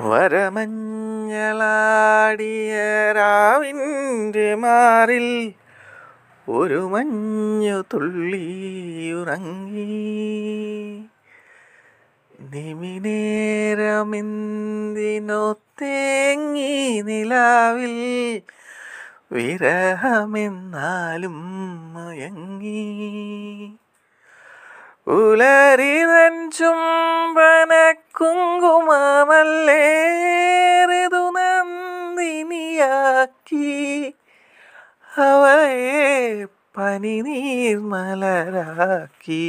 വരമഞ്ഞളാടിയ രാവിന്റെ മാറിൽ ഒരു മഞ്ഞു തുള്ളിയുറങ്ങി നിമിനേരമെന്തിനോ തേങ്ങി നിലാവിൽ വിരഹമെന്നാലും മയങ്ങി. ചുംബന കുങ്കുമമല്ലേ നന്ദിനിയാക്കി അവയെ പനിനീർ മലരാക്കി.